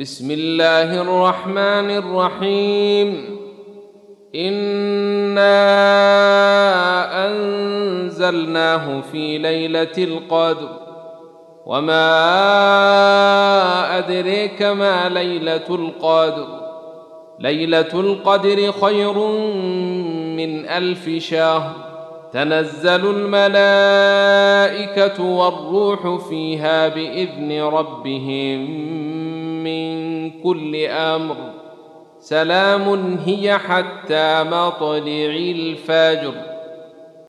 بسم الله الرحمن الرحيم. إنا أنزلناه في ليلة القدر. وما أدريك ما ليلة القدر. ليلة القدر خير من ألف شهر. تنزل الملائكة والروح فيها بإذن ربهم. كل أمر. سلام هي حتى مطلع الفجر.